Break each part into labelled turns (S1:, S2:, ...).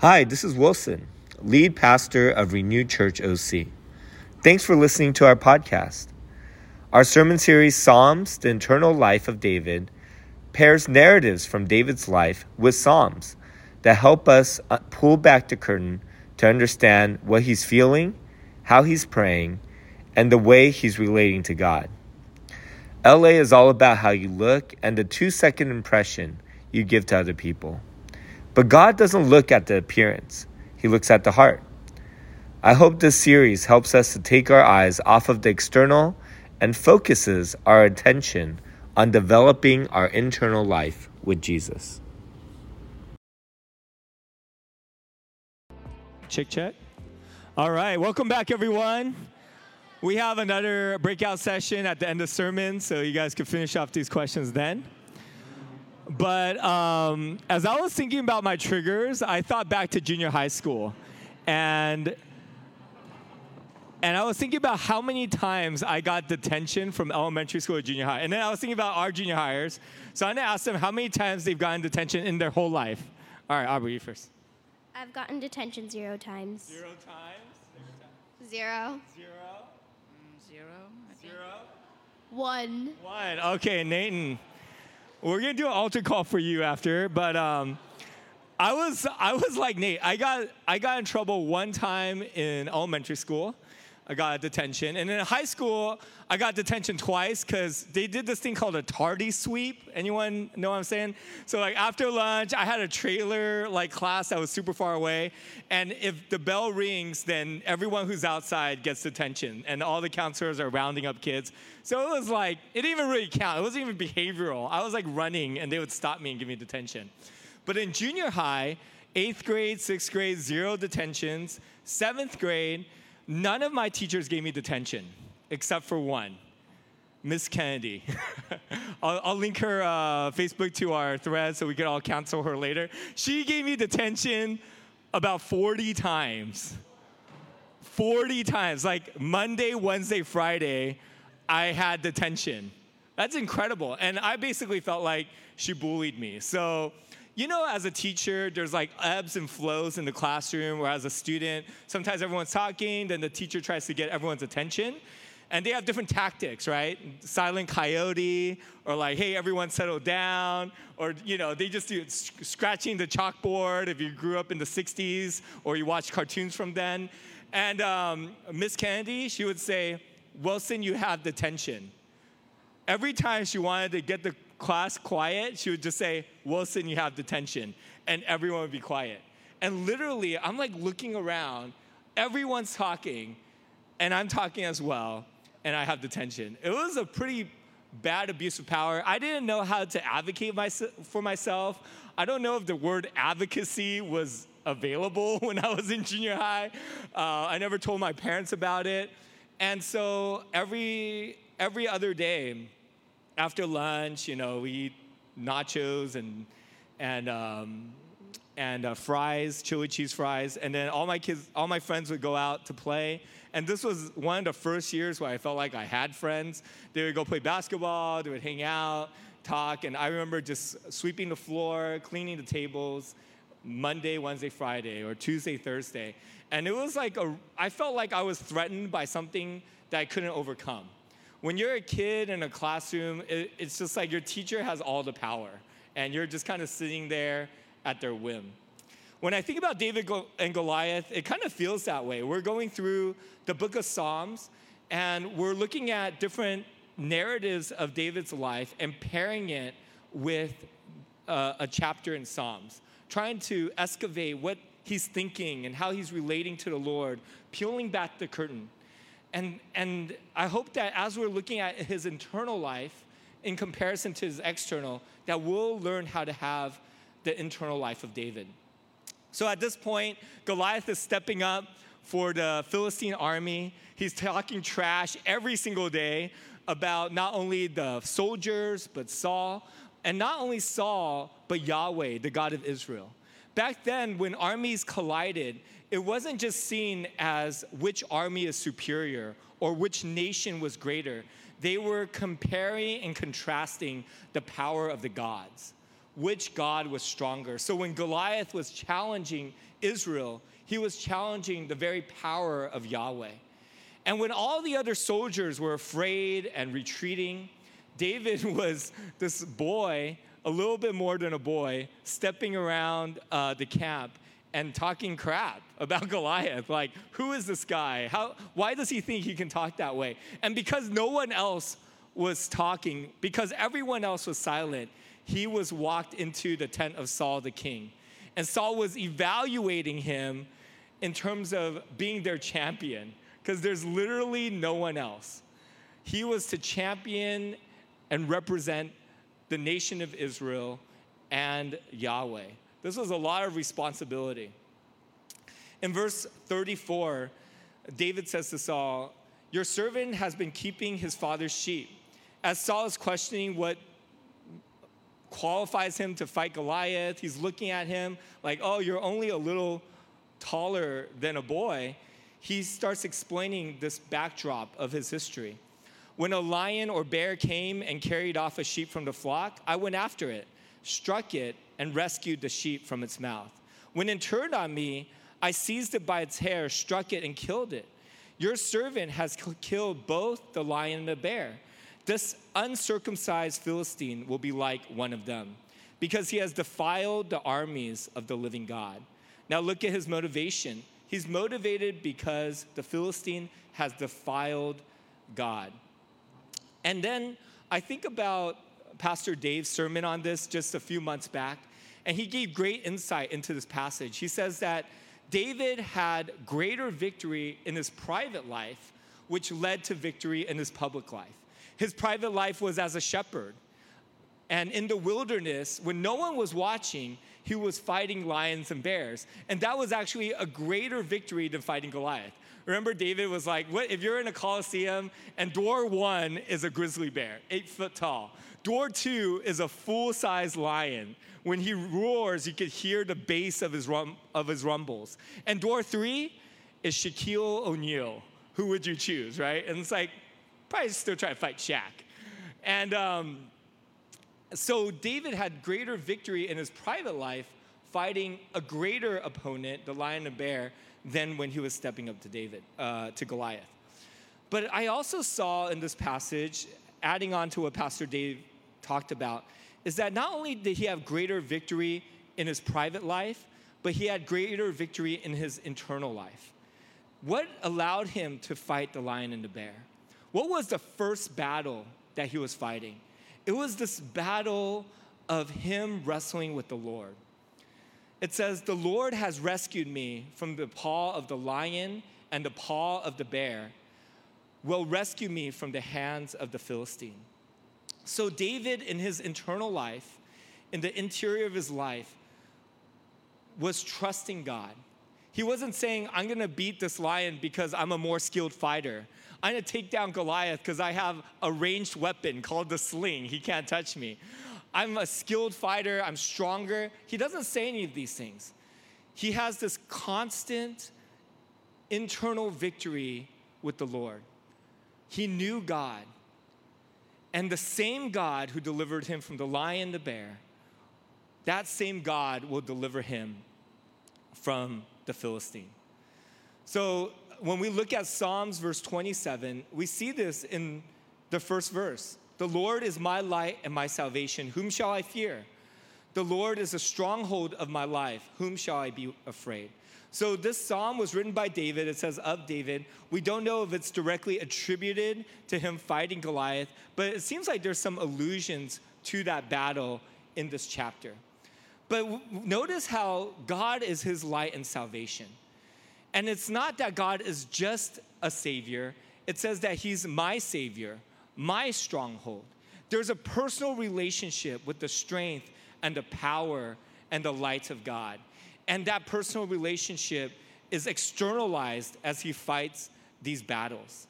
S1: Hi, this is Wilson, lead pastor of Renewed Church OC. Thanks for listening to our podcast. Our sermon series, Psalms, the Internal Life of David, pairs narratives from David's life with Psalms that help us uh, pull back the curtain to understand what he's feeling, how he's praying, and the way he's relating to God. LA is all about how you look and the two second impression you give to other people. But God doesn't look at the appearance, He looks at the heart. I hope this series helps us to take our eyes off of the external and focuses our attention on developing our internal life with Jesus.
S2: Check, check. All right, welcome back, everyone. We have another breakout session at the end of sermon, so you guys can finish off these questions then. But um, as I was thinking about my triggers, I thought back to junior high school, and and I was thinking about how many times I got detention from elementary school to junior high, and then I was thinking about our junior hires. So I'm gonna ask them how many times they've gotten detention in their whole life. All right, Aubrey, you first.
S3: I've gotten detention zero times.
S2: Zero times.
S3: Zero.
S2: Zero.
S4: Zero. I.
S2: Zero.
S3: One.
S2: One. Okay, Nathan. We're gonna do an altar call for you after, but um, I was I was like Nate. I got I got in trouble one time in elementary school. I got detention, and in high school I got detention twice because they did this thing called a tardy sweep. Anyone know what I'm saying? So like after lunch, I had a trailer like class that was super far away, and if the bell rings, then everyone who's outside gets detention, and all the counselors are rounding up kids. So it was like it didn't even really count. It wasn't even behavioral. I was like running, and they would stop me and give me detention. But in junior high, eighth grade, sixth grade, zero detentions. Seventh grade, none of my teachers gave me detention except for one. Miss Kennedy. I'll, I'll, link her uh, Facebook to our thread so we can all cancel her later. She gave me detention about 40 times. 40 times. Like Monday, Wednesday, Friday, I had detention. That's incredible. And I basically felt like she bullied me. So, you know, as a teacher, there's like ebbs and flows in the classroom, or as a student, sometimes everyone's talking, then the teacher tries to get everyone's attention. And they have different tactics, right? Silent coyote, or like, hey, everyone settle down, or, you know, they just do scratching the chalkboard if you grew up in the 60s or you watched cartoons from then. And um, Miss Kennedy, she would say, Wilson, you have detention. Every time she wanted to get the class quiet, she would just say, Wilson, you have detention. And everyone would be quiet. And literally, I'm like looking around, everyone's talking, and I'm talking as well and I have detention. It was a pretty bad abuse of power. I didn't know how to advocate my, for myself. I don't know if the word advocacy was available when I was in junior high. Uh, I never told my parents about it. And so every, every other day after lunch, you know, we eat nachos and, and, um, and uh, fries, chili cheese fries. And then all my kids, all my friends would go out to play. And this was one of the first years where I felt like I had friends. They would go play basketball, they would hang out, talk. And I remember just sweeping the floor, cleaning the tables Monday, Wednesday, Friday, or Tuesday, Thursday. And it was like, a, I felt like I was threatened by something that I couldn't overcome. When you're a kid in a classroom, it, it's just like your teacher has all the power, and you're just kind of sitting there at their whim. When I think about David and Goliath, it kind of feels that way. We're going through the book of Psalms, and we're looking at different narratives of David's life and pairing it with uh, a chapter in Psalms, trying to excavate what he's thinking and how he's relating to the Lord, peeling back the curtain. And, and I hope that as we're looking at his internal life in comparison to his external, that we'll learn how to have the internal life of David. So at this point, Goliath is stepping up for the Philistine army. He's talking trash every single day about not only the soldiers, but Saul, and not only Saul, but Yahweh, the God of Israel. Back then, when armies collided, it wasn't just seen as which army is superior or which nation was greater. They were comparing and contrasting the power of the gods. which God was stronger. So when Goliath was challenging Israel, he was challenging the very power of Yahweh. And when all the other soldiers were afraid and retreating, David was this boy, a little bit more than a boy, stepping around uh, the camp and talking crap about Goliath. Like, who is this guy? How, why does he think he can talk that way? And because no one else was talking, because everyone else was silent, he was walked into the tent of Saul the king. And Saul was evaluating him in terms of being their champion, because there's literally no one else. He was to champion and represent the nation of Israel and Yahweh. This was a lot of responsibility. In verse 34, David says to Saul, Your servant has been keeping his father's sheep. As Saul is questioning what qualifies him to fight Goliath, he's looking at him like, Oh, you're only a little taller than a boy. He starts explaining this backdrop of his history. When a lion or bear came and carried off a sheep from the flock, I went after it, struck it, and rescued the sheep from its mouth. When it turned on me, I seized it by its hair, struck it, and killed it. Your servant has killed both the lion and the bear. This uncircumcised Philistine will be like one of them, because he has defiled the armies of the living God. Now look at his motivation. He's motivated because the Philistine has defiled God. And then I think about Pastor Dave's sermon on this just a few months back, and he gave great insight into this passage. He says that David had greater victory in his private life, which led to victory in his public life. His private life was as a shepherd. And in the wilderness, when no one was watching, he was fighting lions and bears. And that was actually a greater victory than fighting Goliath. Remember, David was like, what, if you're in a coliseum and door one is a grizzly bear, eight foot tall, door two is a full size lion when he roars, you could hear the bass of his, rum, of his rumbles. And door three is Shaquille O'Neal. Who would you choose, right? And it's like, probably still try to fight Shaq. And um, so David had greater victory in his private life fighting a greater opponent, the lion and bear, than when he was stepping up to David, uh, to Goliath. But I also saw in this passage, adding on to what Pastor Dave talked about, is that not only did he have greater victory in his private life, but he had greater victory in his internal life. What allowed him to fight the lion and the bear? What was the first battle that he was fighting? It was this battle of him wrestling with the Lord. It says, The Lord has rescued me from the paw of the lion and the paw of the bear, will rescue me from the hands of the Philistine. So, David, in his internal life, in the interior of his life, was trusting God. He wasn't saying, I'm gonna beat this lion because I'm a more skilled fighter. I'm gonna take down Goliath because I have a ranged weapon called the sling. He can't touch me. I'm a skilled fighter, I'm stronger. He doesn't say any of these things. He has this constant internal victory with the Lord. He knew God. And the same God who delivered him from the lion, the bear, that same God will deliver him from the Philistine. So when we look at Psalms verse 27, we see this in the first verse. The Lord is my light and my salvation. Whom shall I fear? The Lord is a stronghold of my life. Whom shall I be afraid? So this psalm was written by David. It says of David. We don't know if it's directly attributed to him fighting Goliath, but it seems like there's some allusions to that battle in this chapter. But w- notice how God is his light and salvation. And it's not that God is just a savior, it says that he's my savior, my stronghold. There's a personal relationship with the strength and the power and the light of God. And that personal relationship is externalized as he fights these battles.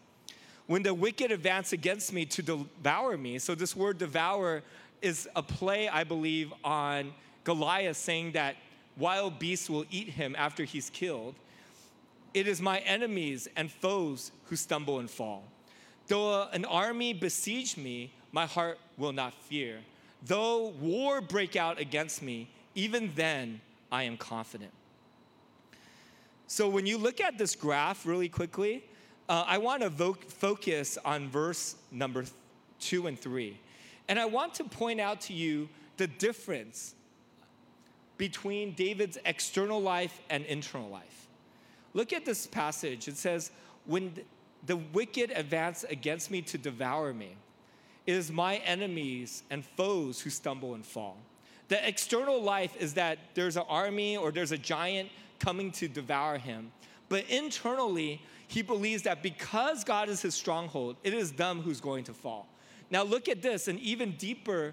S2: When the wicked advance against me to devour me, so this word devour is a play, I believe, on Goliath saying that wild beasts will eat him after he's killed. It is my enemies and foes who stumble and fall. Though an army besiege me, my heart will not fear. Though war break out against me, even then I am confident. So when you look at this graph really quickly, uh, I want to vo- focus on verse number th- two and three. And I want to point out to you the difference between David's external life and internal life. Look at this passage. It says, When the wicked advance against me to devour me, it is my enemies and foes who stumble and fall. The external life is that there's an army or there's a giant coming to devour him. But internally, he believes that because God is his stronghold, it is them who's going to fall. Now, look at this an even deeper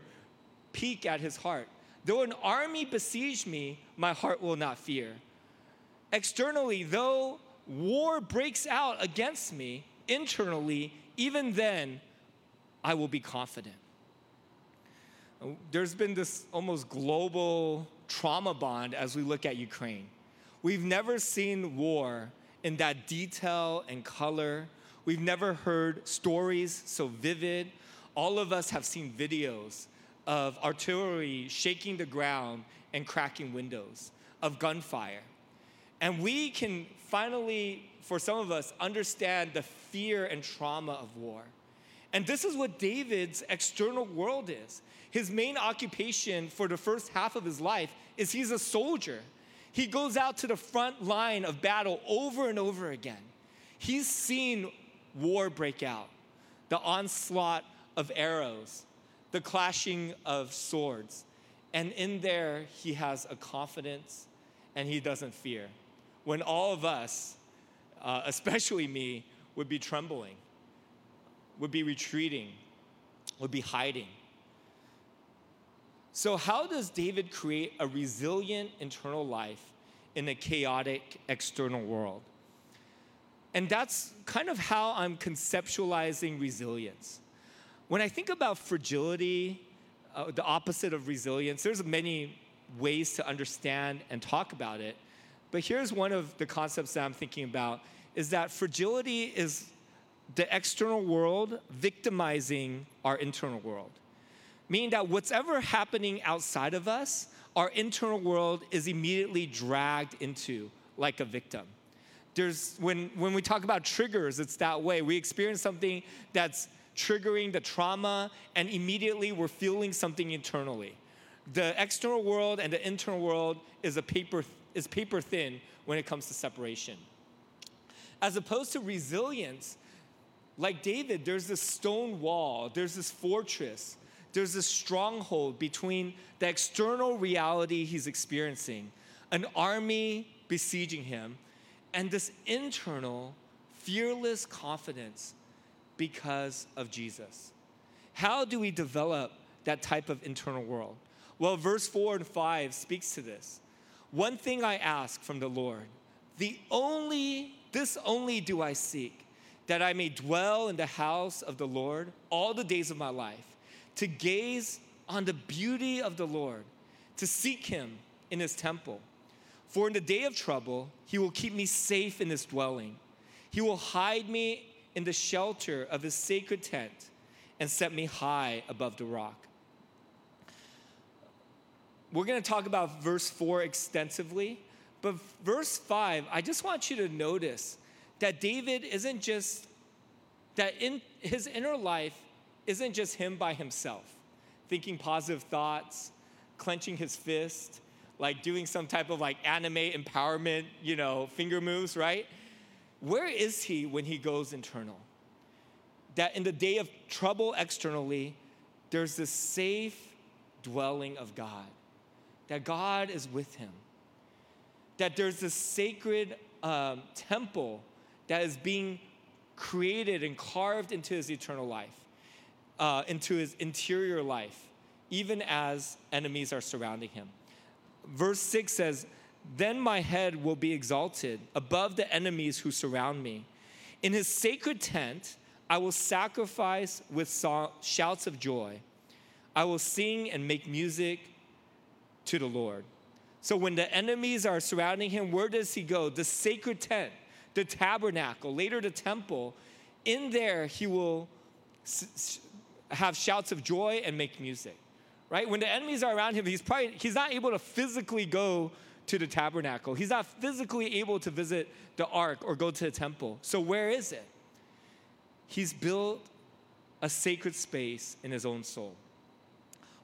S2: peek at his heart. Though an army besiege me, my heart will not fear. Externally, though war breaks out against me, internally, even then, I will be confident. There's been this almost global trauma bond as we look at Ukraine. We've never seen war in that detail and color. We've never heard stories so vivid. All of us have seen videos of artillery shaking the ground and cracking windows, of gunfire. And we can finally, for some of us, understand the fear and trauma of war. And this is what David's external world is. His main occupation for the first half of his life is he's a soldier. He goes out to the front line of battle over and over again. He's seen war break out, the onslaught of arrows, the clashing of swords. And in there, he has a confidence and he doesn't fear. When all of us, uh, especially me, would be trembling, would be retreating, would be hiding. So, how does David create a resilient internal life in a chaotic external world? And that's kind of how I'm conceptualizing resilience. When I think about fragility, uh, the opposite of resilience, there's many ways to understand and talk about it. But here's one of the concepts that I'm thinking about is that fragility is the external world victimizing our internal world. Meaning that whatever happening outside of us, our internal world is immediately dragged into like a victim. There's when when we talk about triggers, it's that way. We experience something that's triggering the trauma, and immediately we're feeling something internally. The external world and the internal world is a paper is paper thin when it comes to separation. As opposed to resilience, like David, there's this stone wall, there's this fortress, there's this stronghold between the external reality he's experiencing, an army besieging him, and this internal, fearless confidence because of Jesus. How do we develop that type of internal world? Well, verse 4 and 5 speaks to this. One thing I ask from the Lord, the only, this only do I seek, that I may dwell in the house of the Lord all the days of my life, to gaze on the beauty of the Lord, to seek him in his temple. For in the day of trouble, he will keep me safe in his dwelling. He will hide me in the shelter of his sacred tent and set me high above the rock. We're going to talk about verse 4 extensively, but verse 5, I just want you to notice that David isn't just, that in his inner life isn't just him by himself, thinking positive thoughts, clenching his fist, like doing some type of like anime empowerment, you know, finger moves, right? Where is he when he goes internal? That in the day of trouble externally, there's this safe dwelling of God, that God is with him, that there's this sacred um, temple that is being created and carved into his eternal life, uh, into his interior life, even as enemies are surrounding him. Verse 6 says, then my head will be exalted above the enemies who surround me. In his sacred tent, I will sacrifice with shouts of joy. I will sing and make music to the Lord. So when the enemies are surrounding him, where does he go? The sacred tent, the tabernacle, later the temple. In there, he will have shouts of joy and make music, right? When the enemies are around him, he's probably he's not able to physically go to the tabernacle. He's not physically able to visit the ark or go to the temple. So where is it? He's built a sacred space in his own soul.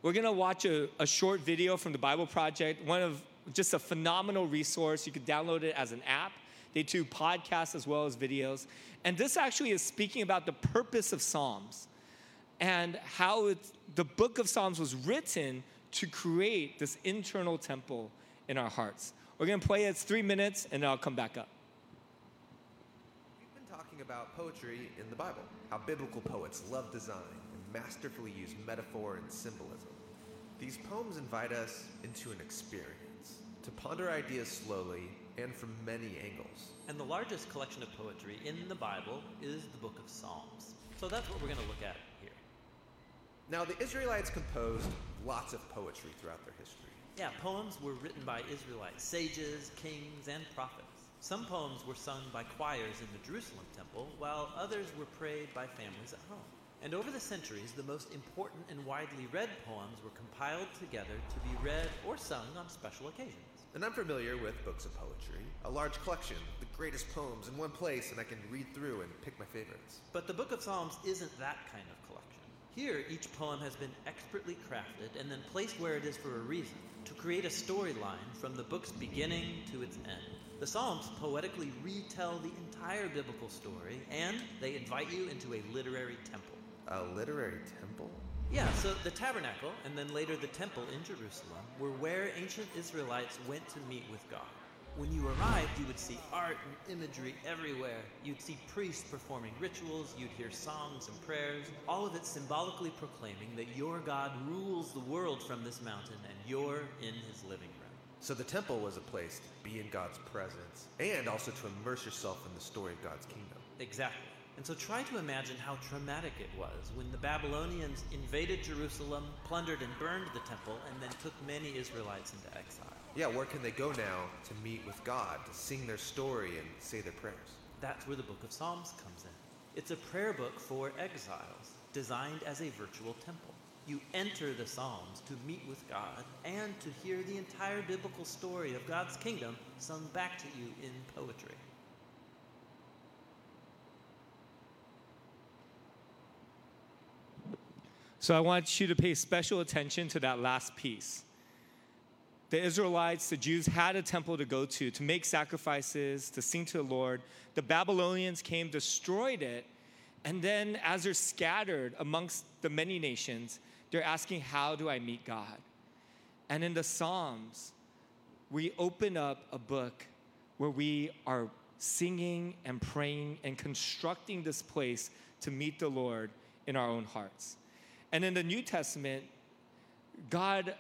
S2: We're gonna watch a, a short video from the Bible Project, one of just a phenomenal resource. You could download it as an app. They do podcasts as well as videos. And this actually is speaking about the purpose of Psalms and how the book of Psalms was written to create this internal temple in our hearts. We're going to play it. It's three minutes, and then I'll come back up.
S5: We've been talking about poetry in the Bible, how biblical poets love design masterfully use metaphor and symbolism. These poems invite us into an experience, to ponder ideas slowly and from many angles.
S6: And the largest collection of poetry in the Bible is the book of Psalms. So that's what we're going to look at here.
S5: Now, the Israelites composed lots of poetry throughout their history.
S6: Yeah, poems were written by Israelites, sages, kings, and prophets. Some poems were sung by choirs in the Jerusalem temple, while others were prayed by families at home. And over the centuries, the most important and widely read poems were compiled together to be read or sung on special occasions.
S5: And I'm familiar with books of poetry, a large collection, the greatest poems in one place, and I can read through and pick my favorites.
S6: But the book of Psalms isn't that kind of collection. Here, each poem has been expertly crafted and then placed where it is for a reason to create a storyline from the book's beginning to its end. The Psalms poetically retell the entire biblical story and they invite you into a literary temple.
S5: A literary temple?
S6: Yeah, so the tabernacle and then later the temple in Jerusalem were where ancient Israelites went to meet with God. When you arrived, you would see art and imagery everywhere. You'd see priests performing rituals, you'd hear songs and prayers, all of it symbolically proclaiming that your God rules the world from this mountain and you're in his living room.
S5: So the temple was a place to be in God's presence and also to immerse yourself in the story of God's kingdom.
S6: Exactly. And so try to imagine how traumatic it was when the Babylonians invaded Jerusalem, plundered and burned the temple, and then took many Israelites into exile.
S5: Yeah, where can they go now to meet with God, to sing their story and say their prayers?
S6: That's where the book of Psalms comes in. It's a prayer book for exiles, designed as a virtual temple. You enter the Psalms to meet with God and to hear the entire biblical story of God's kingdom sung back to you in poetry.
S2: So I want you to pay special attention to that last piece. The Israelites, the Jews had a temple to go to, to make sacrifices, to sing to the Lord. The Babylonians came, destroyed it, and then as they're scattered amongst the many nations, they're asking, How do I meet God? And in the Psalms, we open up a book where we are singing and praying and constructing this place to meet the Lord in our own hearts. And in the New Testament, God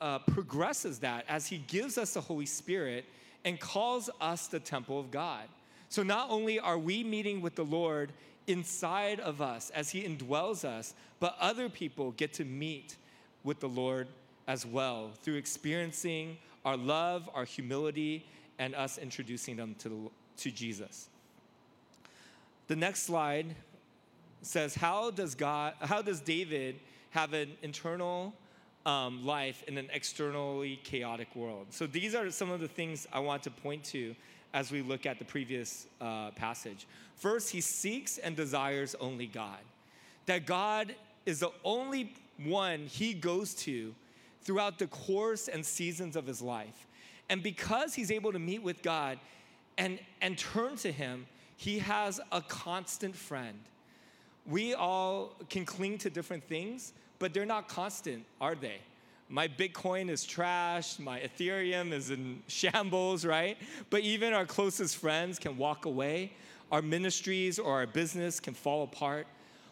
S2: uh, progresses that as He gives us the Holy Spirit and calls us the temple of God. So not only are we meeting with the Lord inside of us as He indwells us, but other people get to meet with the Lord as well through experiencing our love, our humility, and us introducing them to, the, to Jesus. The next slide says, How does God, how does David have an internal um, life in an externally chaotic world? So these are some of the things I want to point to as we look at the previous uh, passage. First, he seeks and desires only God. That God is the only one he goes to throughout the course and seasons of his life. And because he's able to meet with God and, and turn to him, he has a constant friend. We all can cling to different things, but they're not constant, are they? My Bitcoin is trash, my Ethereum is in shambles, right? But even our closest friends can walk away, our ministries or our business can fall apart.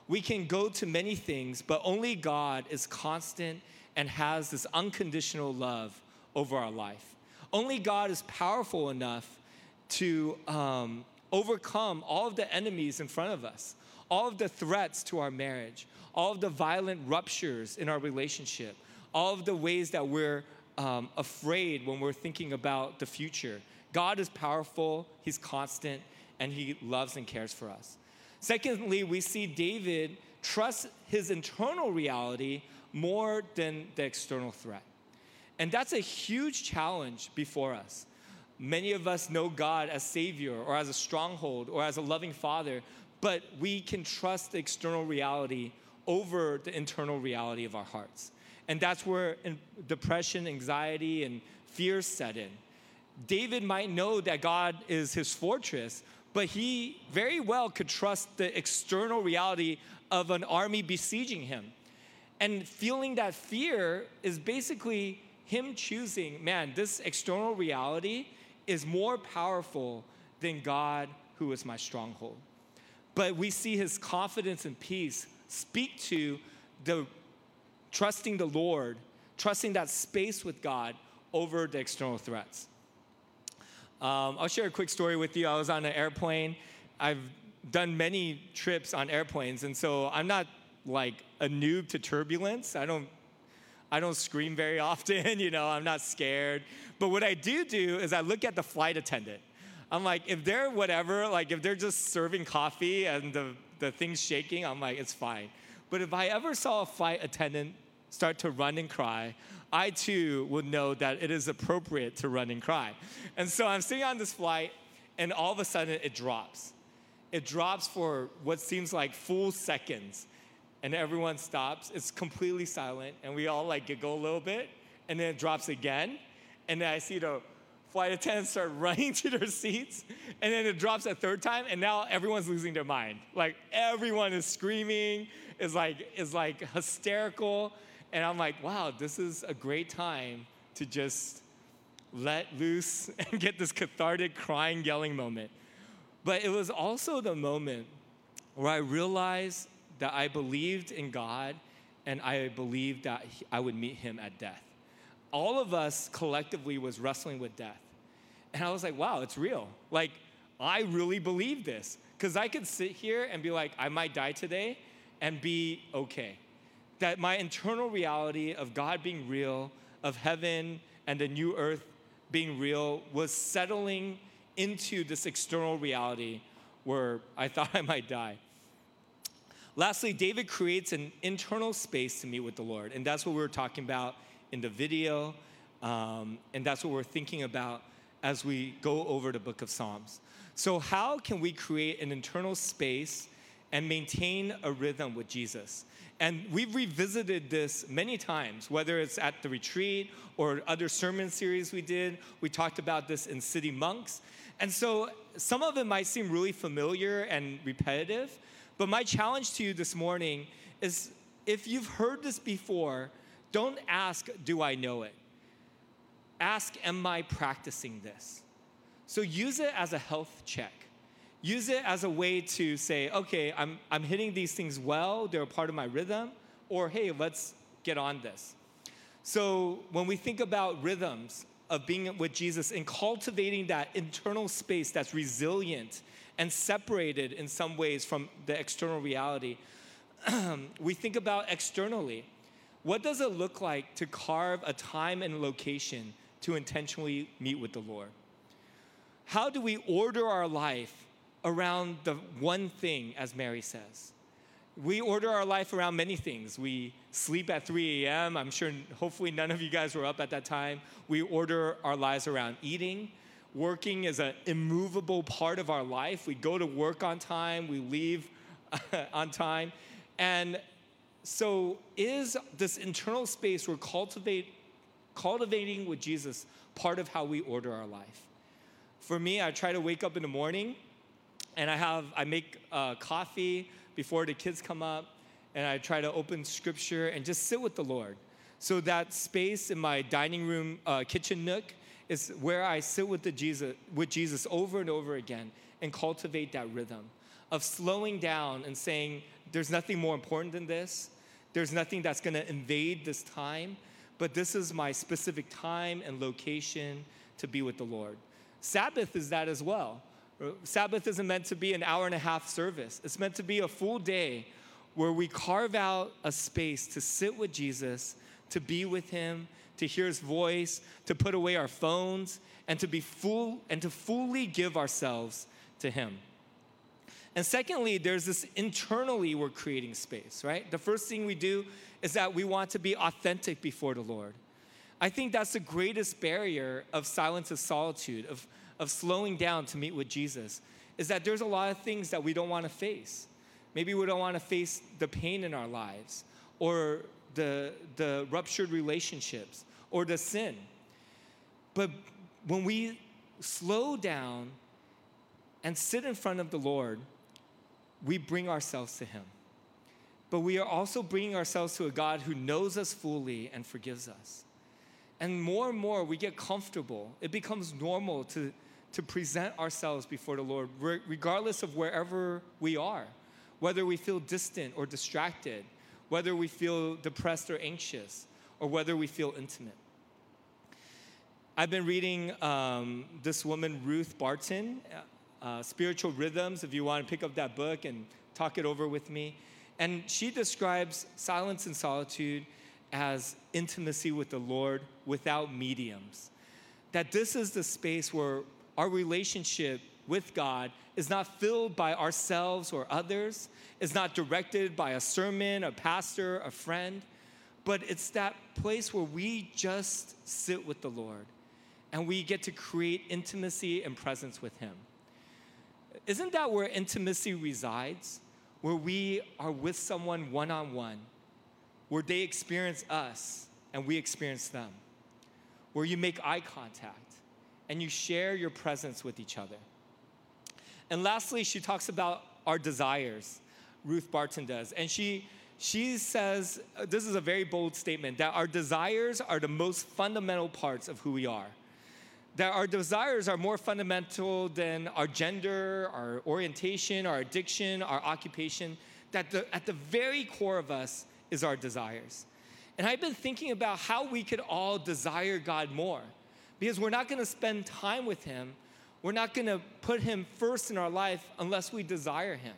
S2: We can go to many things, but only God is constant and has this unconditional love over our life. Only God is powerful enough to um, overcome all of the enemies in front of us, all of the threats to our marriage, all of the violent ruptures in our relationship, all of the ways that we're um, afraid when we're thinking about the future. God is powerful, He's constant, and He loves and cares for us. Secondly, we see David trust his internal reality more than the external threat. And that's a huge challenge before us. Many of us know God as Savior or as a stronghold or as a loving Father, but we can trust the external reality over the internal reality of our hearts. And that's where depression, anxiety, and fear set in. David might know that God is his fortress, but he very well could trust the external reality of an army besieging him. And feeling that fear is basically him choosing, man, this external reality is more powerful than God, who is my stronghold. But we see his confidence and peace speak to the trusting the Lord, trusting that space with God over the external threats. Um, I'll share a quick story with you. I was on an airplane. I've done many trips on airplanes, and so I'm not like a noob to turbulence. I don't I don't scream very often, you know, I'm not scared. But what I do do is I look at the flight attendant. I'm like, if they're whatever, like if they're just serving coffee and the, the thing's shaking, I'm like, it's fine. But if I ever saw a flight attendant start to run and cry, I too would know that it is appropriate to run and cry. And so I'm sitting on this flight, and all of a sudden it drops. It drops for what seems like full seconds and everyone stops. It's completely silent, and we all like giggle a little bit, and then it drops again, and then I see the flight attendants start running to their seats, and then it drops a third time, and now everyone's losing their mind. Like everyone is screaming, is like is like hysterical, and I'm like, wow, this is a great time to just let loose and get this cathartic crying, yelling moment. But it was also the moment where I realized that I believed in God and I believed that I would meet him at death. All of us collectively was wrestling with death. And I was like, wow, it's real. Like, I really believe this. Because I could sit here and be like, I might die today and be okay. That my internal reality of God being real, of heaven and the new earth being real, was settling into this external reality where I thought I might die. Lastly, David creates an internal space to meet with the Lord. And that's what we were talking about in the video. Um, and that's what we're thinking about as we go over the book of Psalms. So, how can we create an internal space and maintain a rhythm with Jesus? And we've revisited this many times, whether it's at the retreat or other sermon series we did. We talked about this in City Monks. And so some of it might seem really familiar and repetitive, but my challenge to you this morning is if you've heard this before, don't ask, Do I know it? Ask, Am I practicing this? So use it as a health check. Use it as a way to say, okay, I'm, I'm hitting these things well, they're a part of my rhythm, or hey, let's get on this. So when we think about rhythms of being with Jesus and cultivating that internal space that's resilient and separated in some ways from the external reality. we think about externally. What does it look like to carve a time and location to intentionally meet with the Lord? How do we order our life around the one thing, as Mary says? We order our life around many things. We sleep at 3 a.m. I'm sure, hopefully, none of you guys were up at that time. We order our lives around eating working is an immovable part of our life. We go to work on time, we leave on time. And so, is this internal space we're cultivate, cultivating with Jesus part of how we order our life? For me, I try to wake up in the morning and I have I make uh, coffee before the kids come up, and I try to open scripture and just sit with the Lord. So that space in my dining room uh, kitchen nook is where I sit with, the Jesus, with Jesus over and over again and cultivate that rhythm of slowing down and saying, there's nothing more important than this. There's nothing that's going to invade this time, but this is my specific time and location to be with the Lord. Sabbath is that as well. Sabbath isn't meant to be an hour and a half service, it's meant to be a full day where we carve out a space to sit with Jesus, to be with Him, to hear his voice, to put away our phones, and to be full and to fully give ourselves to him. And secondly, there's this internally we're creating space, right? The first thing we do is that we want to be authentic before the Lord. I think that's the greatest barrier of silence of solitude, of, of slowing down to meet with Jesus, is that there's a lot of things that we don't want to face. Maybe we don't want to face the pain in our lives, or the, the ruptured relationships, or the sin. But when we slow down and sit in front of the Lord, we bring ourselves to Him. But we are also bringing ourselves to a God who knows us fully and forgives us. And more and more we get comfortable. It becomes normal to, to present ourselves before the Lord, regardless of wherever we are, whether we feel distant or distracted, whether we feel depressed or anxious, or whether we feel intimate. I've been reading um, this woman, Ruth Barton, uh, Spiritual Rhythms, if you want to pick up that book and talk it over with me. And she describes silence and solitude as intimacy with the Lord without mediums. That this is the space where our relationship with God is not filled by ourselves or others, is not directed by a sermon, a pastor, a friend, but it's that place where we just sit with the Lord and we get to create intimacy and presence with Him. Isn't that where intimacy resides? Where we are with someone one on one, where they experience us and we experience them, where you make eye contact and you share your presence with each other. And lastly, she talks about our desires, Ruth Barton does. And she, she says, uh, this is a very bold statement, that our desires are the most fundamental parts of who we are that our desires are more fundamental than our gender, our orientation, our addiction, our occupation, that the, at the very core of us is our desires. And I've been thinking about how we could all desire God more because we're not to spend time with Him. We're not to put Him first in our life unless we desire Him.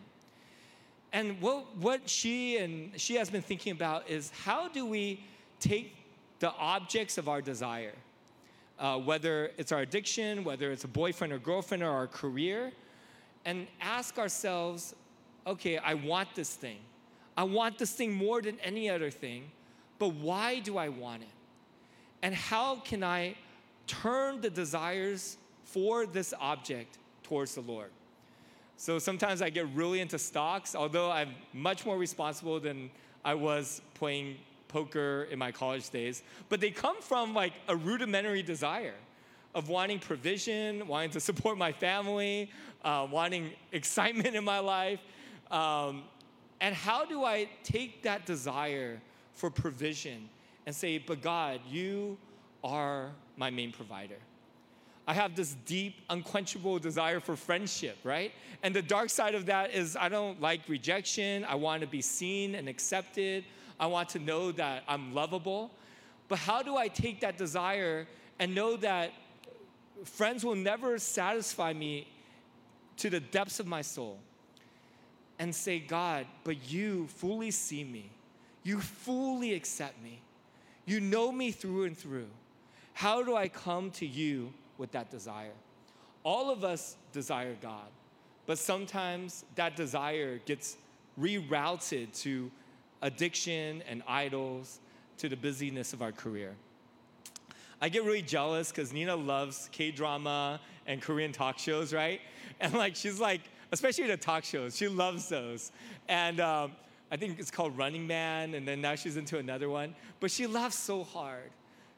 S2: And what, what she and she has been thinking about is how do we take the objects of our desire uh, whether it's our addiction, whether it's a boyfriend or girlfriend or our career, and ask ourselves, okay, I want this thing. I want this thing more than any other thing, but why do I want it? And how can I turn the desires for this object towards the Lord? So sometimes I get really into stocks, although I'm much more responsible than I was playing poker in my college days, but they come from like a rudimentary desire of wanting provision, wanting to support my family, uh, wanting excitement in my life. Um, and how do I take that desire for provision and say, but God, you are my main provider? I have this deep, unquenchable desire for friendship, right? And the dark side of that is I don't like rejection. I want to be seen and accepted. I want to know that I'm lovable. But how do I take that desire and know that friends will never satisfy me to the depths of my soul? And say, God, but you fully see me. You fully accept me. You know me through and through. How do I come to you with that desire? All of us desire God, but sometimes that desire gets rerouted to addiction and idols to the busyness of our career. I get really jealous because Nina loves K drama and Korean talk shows, right? And like, she's like, especially the talk shows, she loves those. And um, I think it's called Running Man, and then now she's into another one. But she laughs so hard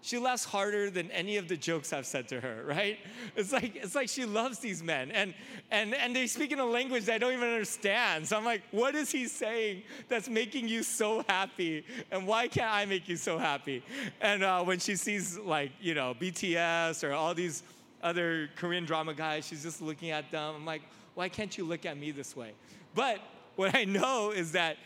S2: she laughs harder than any of the jokes I've said to her, right? It's like, it's like she loves these men. And, and, and they speak in a language that I don't even understand. So I'm like, what is he saying that's making you so happy? And why can't I make you so happy? And uh, when she sees, like, you know, BTS or all these other Korean drama guys, she's just looking at them. I'm like, why can't you look at me this way? But what I know is that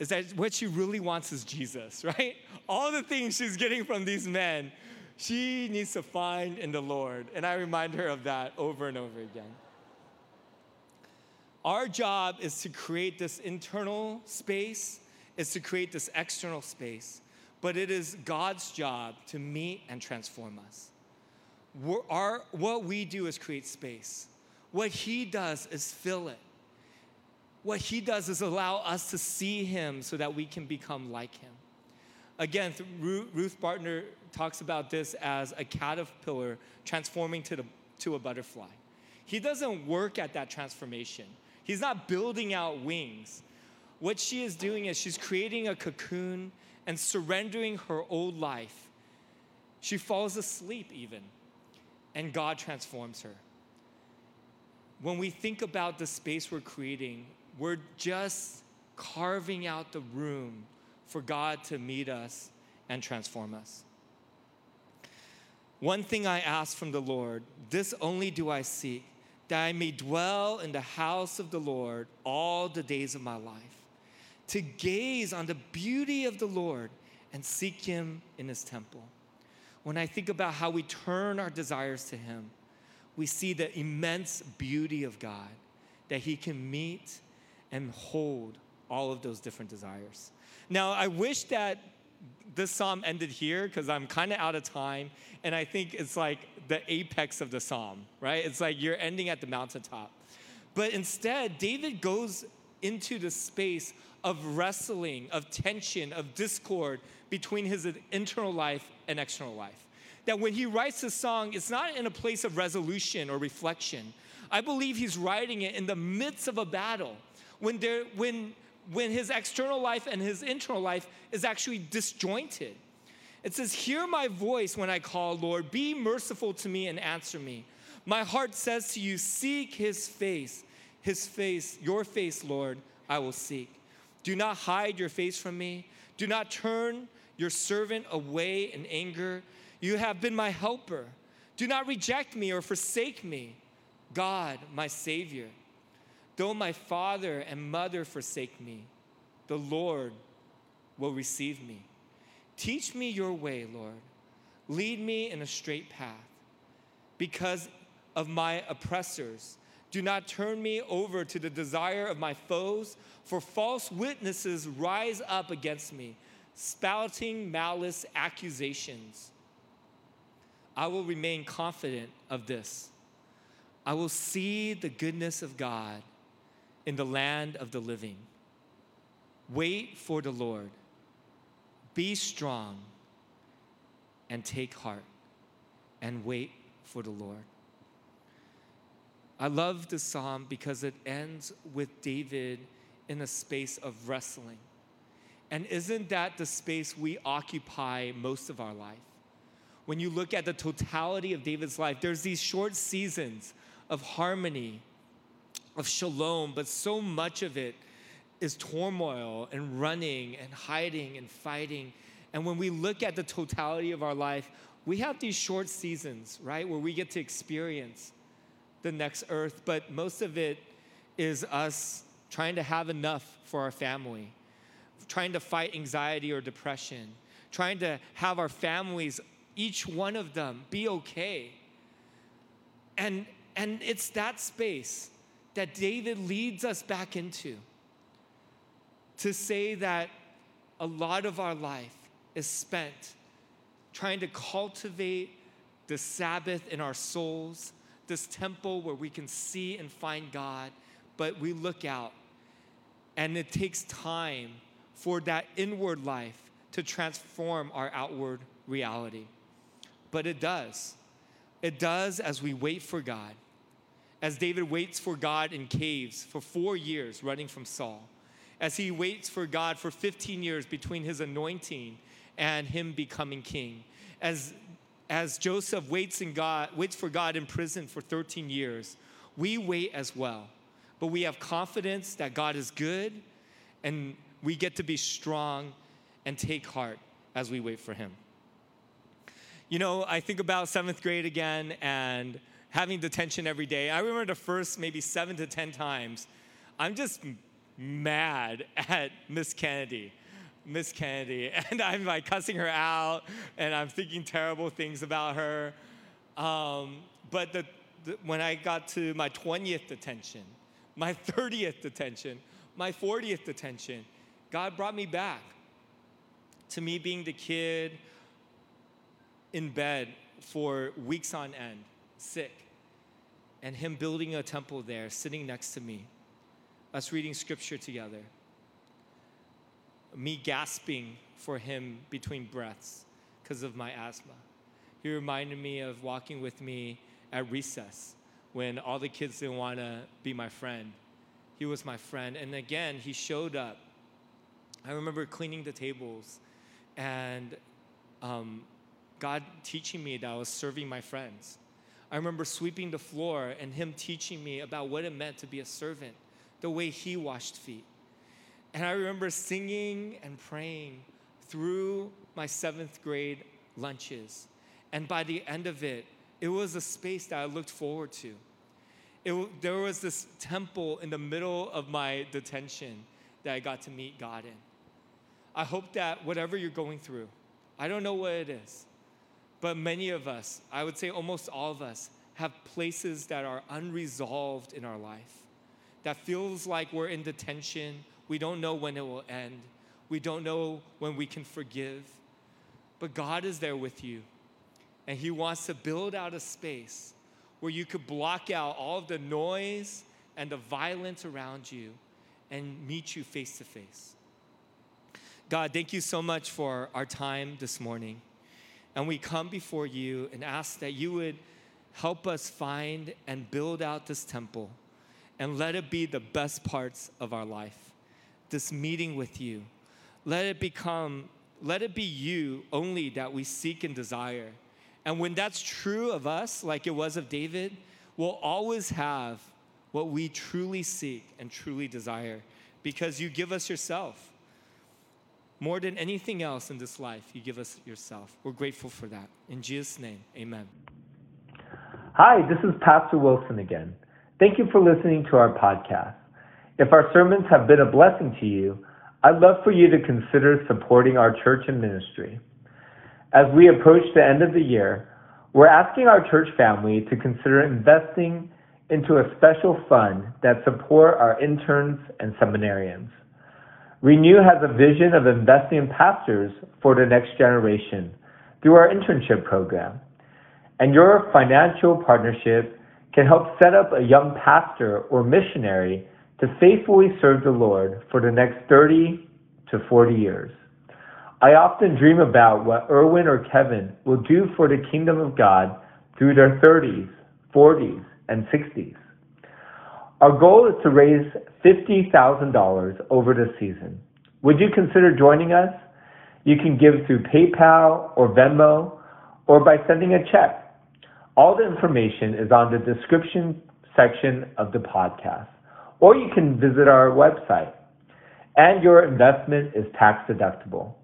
S2: is that what she really wants is Jesus, right? All the things she's getting from these men, she needs to find in the Lord. And I remind her of that over and over again. Our job is to create this internal space, is to create this external space, but it is God's job to meet and transform us. Our, what we do is create space. What He does is fill it. What he does is allow us to see him so that we can become like him. Again, Ruth Barton talks about this as a caterpillar transforming to, the, to a butterfly. He doesn't work at that transformation, he's not building out wings. What she is doing is she's creating a cocoon and surrendering her old life. She falls asleep, even, and God transforms her. When we think about the space we're creating, we're just carving out the room for God to meet us and transform us. One thing I ask from the Lord, this only do I seek, that I may dwell in the house of the Lord all the days of my life, to gaze on the beauty of the Lord and seek Him in His temple. When I think about how we turn our desires to Him, we see the immense beauty of God, that He can meet and hold all of those different desires. Now, I wish that this psalm ended here because I'm kind of out of time, and I think it's like the apex of the psalm, right? It's like you're ending at the mountaintop. But instead, David goes into the space of wrestling, of tension, of discord between his internal life and external life. That when he writes this song, it's not in a place of resolution or reflection. I believe he's writing it in the midst of a battle when, there, when, when his external life and his internal life is actually disjointed. It says, Hear my voice when I call, Lord. Be merciful to me and answer me. My heart says to you, Seek his face. His face, your face, Lord, I will seek. Do not hide your face from me. Do not turn your servant away in anger. You have been my helper. Do not reject me or forsake me, God, my Savior. Though my father and mother forsake me, the Lord will receive me. Teach me your way, Lord. Lead me in a straight path. Because of my oppressors, do not turn me over to the desire of my foes, for false witnesses rise up against me, spouting malice accusations. I will remain confident of this. I will see the goodness of God in the land of the living. Wait for the Lord. Be strong and take heart and wait for the Lord. I love this psalm because it ends with David in a space of wrestling. And isn't that the space we occupy most of our life? When you look at the totality of David's life, there's these short seasons of harmony, of shalom, but so much of it is turmoil and running and hiding and fighting. And when we look at the totality of our life, we have these short seasons, right, where we get to experience the next earth, but most of it is us trying to have enough for our family, trying to fight anxiety or depression, trying to have our families, each one of them, be okay. And, and it's that space that David leads us back into to say that a lot of our life is spent trying to cultivate the Sabbath in our souls, this temple where we can see and find God, but we look out and it takes time for that inward life to transform our outward reality. But it does. It does as we wait for God. As David waits for God in caves for four years running from Saul. As he waits for God for 15 years between his anointing and him becoming king. As, as Joseph waits, in God, waits for God in prison for 13 years, we wait as well. But we have confidence that God is good and we get to be strong and take heart as we wait for him. You know, I think about seventh grade again and having detention every day. I remember the first maybe seven to 10 times, I'm just mad at Miss Kennedy. Miss Kennedy, and I'm like cussing her out, and I'm thinking terrible things about her. Um, but the, the, when I got to my 20th detention, my 30th detention, my 40th detention, God brought me back to me being the kid in bed for weeks on end, sick, and Him building a temple there, sitting next to me, us reading scripture together, me gasping for him between breaths because of my asthma. He reminded me of walking with me at recess when all the kids didn't want to be my friend. He was my friend. And again, he showed up. I remember cleaning the tables and um, God teaching me that I was serving my friends. I remember sweeping the floor and him teaching me about what it meant to be a servant, the way he washed feet. And I remember singing and praying through my seventh grade lunches. And by the end of it, it was a space that I looked forward to. It, there was this temple in the middle of my detention that I got to meet God in. I hope that whatever you're going through, I don't know what it is, but many of us, I would say almost all of us, have places that are unresolved in our life. That feels like we're in detention. We don't know when it will end. We don't know when we can forgive. But God is there with you. And He wants to build out a space where you could block out all of the noise and the violence around you and meet you face to face. God, thank you so much for our time this morning. And we come before you and ask that you would help us find and build out this temple and let it be the best parts of our life. This meeting with you. Let it become, let it be you only that we seek and desire. And when that's true of us, like it was of David, we'll always have what we truly seek and truly desire because you give us yourself. More than anything else in this life, you give us yourself. We're grateful for that. In Jesus' name, amen.
S1: Hi, this is Pastor Wilson again. Thank you for listening to our podcast. If our sermons have been a blessing to you, I'd love for you to consider supporting our church and ministry. As we approach the end of the year, we're asking our church family to consider investing into a special fund that support our interns and seminarians. Renew has a vision of investing in pastors for the next generation through our internship program. And your financial partnership can help set up a young pastor or missionary to faithfully serve the Lord for the next 30 to 40 years. I often dream about what Erwin or Kevin will do for the kingdom of God through their 30s, 40s, and 60s. Our goal is to raise $50,000 over the season. Would you consider joining us? You can give through PayPal or Venmo or by sending a check. All the information is on the description section of the podcast, or you can visit our website. And your investment is tax deductible.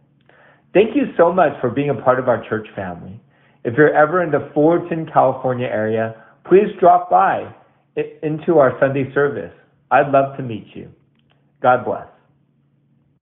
S1: Thank you so much for being a part of our church family. If you're ever in the Fullerton, California area, please drop by into our Sunday service. I'd love to meet you. God bless.